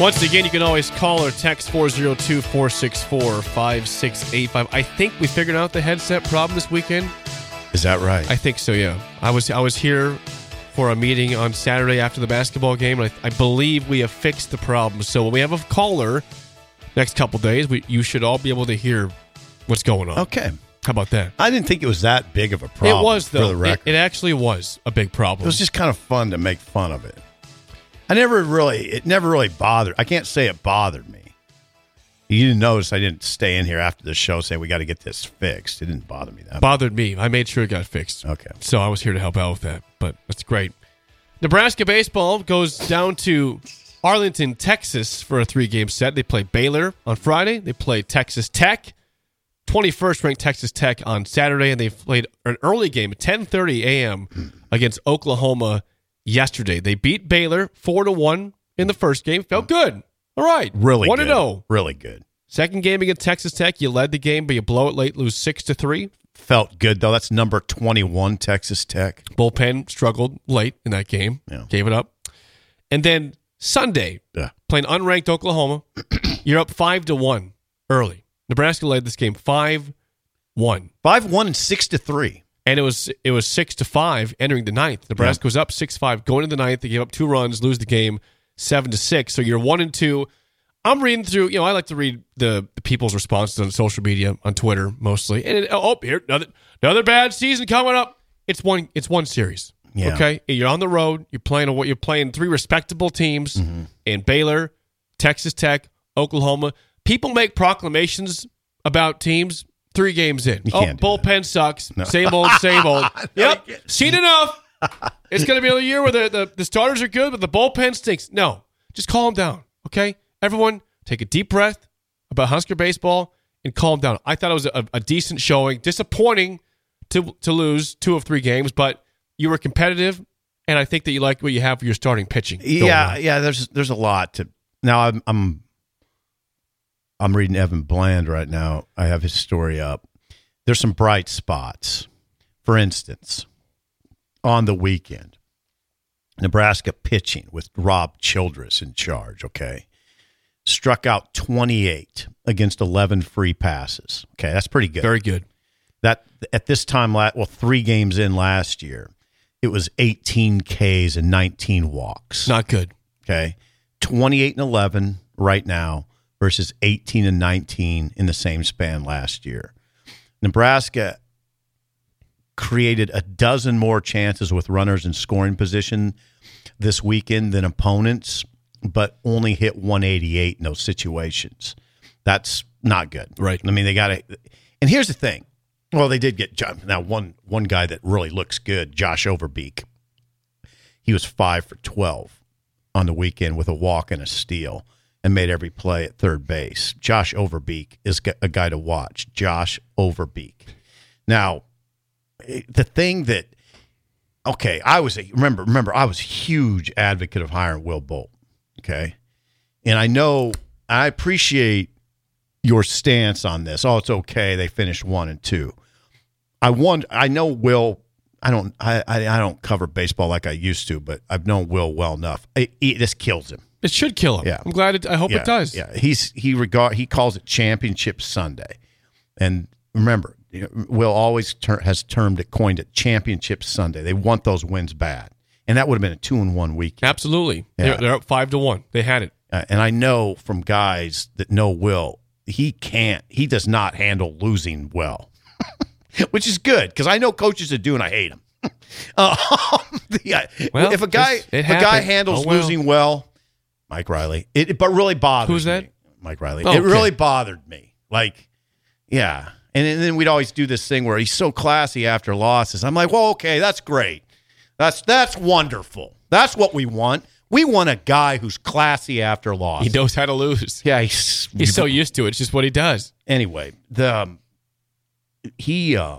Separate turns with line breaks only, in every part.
Once again, you can always call or text 402 464 5685. I think we figured out the headset problem this weekend.
Is that right?
I think so, yeah. I was I was here for a meeting on Saturday after the basketball game, and I, I believe we have fixed the problem. So when we have a caller next couple days, we, you should all be able to hear what's going on.
okay.
How about that?
I didn't think it was that big of a problem.
it was,
For
though.
the record.
It, it actually was a big problem.
It was just kind of fun to make fun of it. I never really, it never really bothered. I can't say it bothered me. You didn't notice I didn't stay in here after the show saying we got to get this fixed. It didn't bother me that. much.
bothered me. I made sure it got fixed.
Okay.
So I was here to help out with that, but that's great. Nebraska baseball goes down to Arlington, Texas for a three game set. They play Baylor on Friday. They play Texas Tech, 21st ranked Texas Tech on Saturday, and they played an early game at 10:30 a.m. Hmm. against Oklahoma yesterday. They beat Baylor 4 to 1 in the first game. Felt mm. good. All right.
Really
1 to 0.
Really good.
Second game against Texas Tech, you led the game, but you blow it late, lose 6 to 3.
Felt good though. That's number twenty-one, Texas Tech.
bullpen struggled late in that game.
Yeah.
Gave it up. And then Sunday,
Yeah.
playing unranked Oklahoma, you're up five to one early. Nebraska led this game five one.
Five one and six to three.
And it was it was six to five entering the ninth. Nebraska was up six five going to the ninth. They gave up two runs, lose the game seven to six. So you're one and two. I'm reading through. You know, I like to read the, the people's responses on social media, on Twitter mostly. And it, oh, here another another bad season coming up. It's one. It's one series.
Yeah.
Okay, you're on the road. You're playing what you're playing three respectable teams
Mm-hmm.
in Baylor, Texas Tech, Oklahoma. People make proclamations about teams three games in.
You
oh, bullpen sucks. Same old, same old. yep, seen enough. It's going to be another year where the, the, the starters are good, but the bullpen stinks. No, just calm down, okay? Everyone, take a deep breath about Husker baseball and calm down. I thought it was a, a decent showing. Disappointing to to lose two of three games, but you were competitive, and I think that you like what you have for your starting pitching.
Yeah,
on.
yeah. There's there's a lot to. Now I'm I'm I'm reading Evan Bland right now. I have his story up. There's some bright spots. For instance, on the weekend, Nebraska pitching with Rob Childress in charge. Okay, struck out 28 against 11 free passes. Okay, that's pretty good.
very good.
That at this time, well, three games in last year, it was 18 Ks and 19 walks.
Not good.
Okay. 28 and 11 right now versus 18 and 19 in the same span last year. Nebraska created a dozen more chances with runners in scoring position this weekend than opponents, but only hit 188 in those situations. That's not good.
Right.
I mean, they got to. And here's the thing. Well, they did get now one one guy that really looks good, Josh Overbeek. He was five for twelve on the weekend with a walk and a steal, and made every play at third base. Josh Overbeek is a guy to watch. Josh Overbeek. Now, eh, the thing that okay, I was a, remember remember I was a huge advocate of hiring Will Bolt. Okay, and I know I appreciate your stance on this. Oh, it's okay. They finished one and two. I want. I know Will. I don't. I, I I don't cover baseball like I used to, but I've known Will well enough. It, it just kills him.
It should kill him.
Yeah.
I'm glad. It, I hope
yeah,
it does.
Yeah, he's he regard he calls it Championship Sunday, and remember Will always ter- has termed it, coined it Championship Sunday. They want those wins bad, and that would have been a two and one week.
Absolutely.
Yeah.
They're, they're up five to one. They had it.
Uh, and I know from guys that know Will, he can't, he does not handle losing well, which is good because I know coaches that do, and I hate them. uh, yeah,
Well,
if a guy, if a guy handles
Oh, well.
losing well, Mike Riley, it, but really bothers
Who's that?
me. Mike Riley.
Oh,
it
okay.
really bothered me. Like, yeah. And, then- then we'd always do this thing where he's so classy after losses. I'm like, well, okay, that's great. That's that's wonderful. That's what we want. We want a guy who's classy after losses.
He knows how to lose.
Yeah, he's,
He's so used to it. It's just what he does.
anyway. The um, he uh,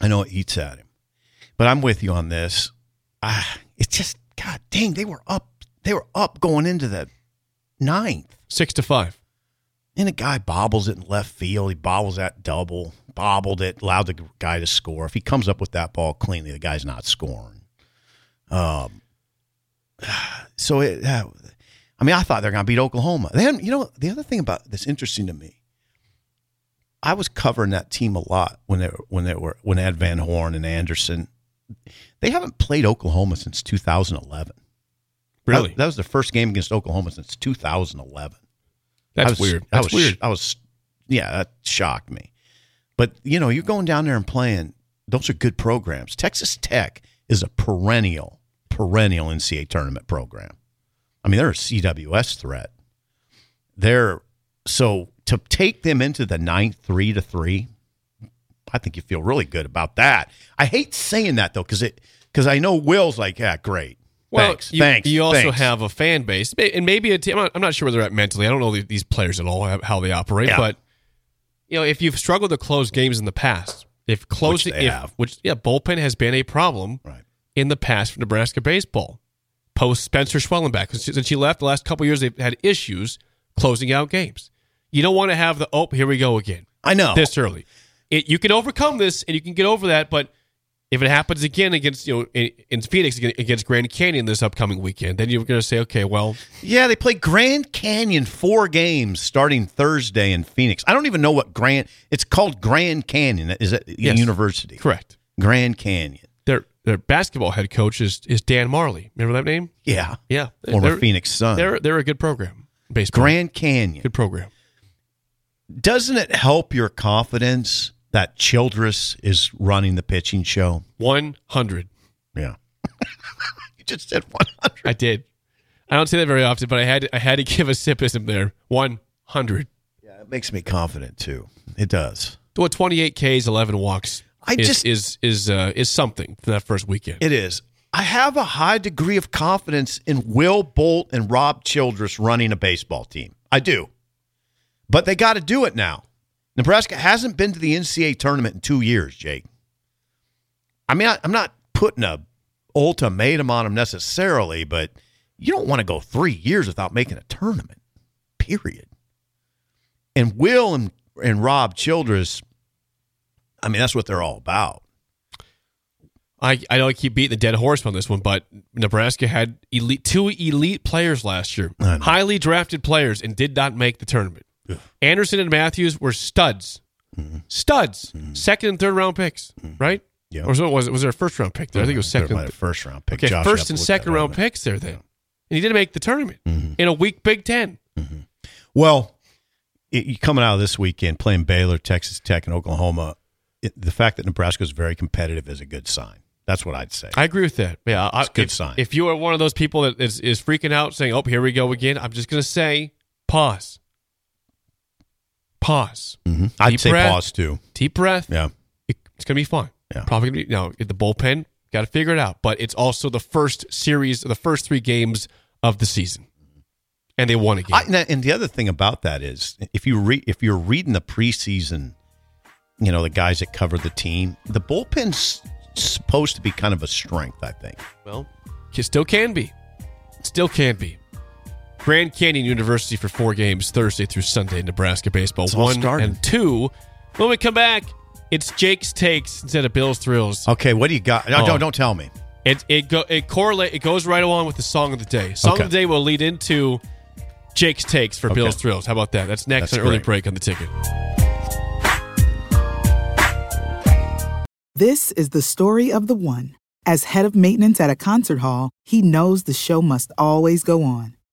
I know it eats at him, but I'm with you on this. Ah, it's just God dang, they were up. They were up going into the ninth,
Six to five.
and a guy bobbles it in left field. He bobbles that double, bobbled it, allowed the guy to score. If he comes up with that ball cleanly, the guy's not scoring. Um, so it. Uh, I mean, I thought they're going to beat Oklahoma. Then you know the other thing about that's interesting to me. I was covering that team a lot when they when they were when Ed Van Horn and Anderson. They haven't played Oklahoma since 2011.
Really?
That, that was the first game against Oklahoma since 2011.
That's
I was-
weird.
I was,
weird.
I was, yeah, that shocked me. But you know, you're going down there and playing. Those are good programs. Texas Tech is a perennial, perennial NCAA tournament program. I mean, they're a CWS threat. They're so to take them into the ninth, three to three. I think you feel really good about that. I hate saying that though, because it because I know Will's like, yeah, great.
Well,
thanks,
you,
thanks.
you also
thanks."
have a fan base, and maybe a team. I'm not, sure where they're at mentally. I don't know these players at all how- they operate.
Yeah.
But you know, if you've struggled to close games in the past, if closing,
they
if,
have.
which yeah, bullpen has been a problem
right.
in the past for Nebraska baseball. Post Spencer Schwellenbach, since she left the last couple of years, they've had issues closing out games. You don't want to have the oh, here we go again
I know
this early. It, you can overcome this and you can get over that, but if it happens again against you know in, in Phoenix against- Grand Canyon this upcoming weekend, then you're going to say, okay, well,
Yeah, they play Grand Canyon four games starting Thursday in Phoenix. I don't even know what Grand. It's called Grand Canyon. Is it a
Yes.
university?
correct.
Grand Canyon.
Their their basketball head coach is is Dan Majerle. Remember that name?
Yeah,
Yeah,
former
they're,
Phoenix Sun.
They're they're a good program. Baseball,
Grand Canyon.
good program.
Doesn't it help your confidence that Childress is running the pitching show?
One hundred.
Yeah, you just said one hundred.
I did. I don't say that very often, but I had I had to give a sipism there. One hundred.
Yeah, it makes me confident too. It does.
Well, twenty eight Ks, eleven walks.
I
is,
just-
is is uh, is something for that first weekend.
It is. I have a high degree of confidence in Will Bolt and Rob Childress running a baseball team. I do. But they got to do it now. Nebraska hasn't been to the NCAA tournament in two years, Jake. I mean, I, I'm not putting a ultimatum on them necessarily, but you don't want to go three years without making a tournament, period. And Will and, and Rob Childress, I mean, that's what they're all about.
I, I know I keep beating the dead horse on this one, but Nebraska had elite two elite players last year, highly drafted players, and did not make the tournament. Anderson and Matthews were studs, mm-hmm. studs, mm-hmm. second and third round picks, mm-hmm. right?
Yeah.
Or was it, was it was there a first round pick there? I think it was second.
Might first round pick.
Okay,
Josh,
first and second round
up.
picks there then, and he didn't make the tournament
Mm-hmm.
in a weak Big Ten.
Well, it, coming out of this weekend playing Baylor, Texas Tech, and Oklahoma, it, the fact that Nebraska is very competitive is a good sign. That's what I'd say.
I agree with that. Yeah, I,
It's a good
if,
sign.
If you are one of those people that is, is freaking out, saying, "Oh, here we go again," I'm just going to say, pause, pause,
Mhm. I'd
Deep
say
breath.
pause too.
deep breath.
Yeah.
It- it's going to be fine.
Yeah.
Probably to be. You know, the bullpen got to figure it out. But it's also the first series, the first three games of the season, and they won a game.
I, and- and the other thing about that is, if you read, if you're reading the preseason, you know the guys that cover the team, the bullpen's supposed to be kind of a strength. I think.
Well, it still can be. Still can be. Grand Canyon University for four games Thursday through Sunday, Nebraska baseball.
It's
One
starting.
and two. When we come back, it's Jake's takes instead of Bill's thrills.
Okay, what do you got? No,
Oh.
don't don't tell me.
It it go it correlate it goes right along with the song of the day. Song
Okay.
of the day will lead into Jake's takes for
Okay.
Bill's thrills. How about that? That's next
That's
on early
great.
break on the ticket.
This is the story of the one. As head of maintenance at a concert hall, he knows the show must always go on.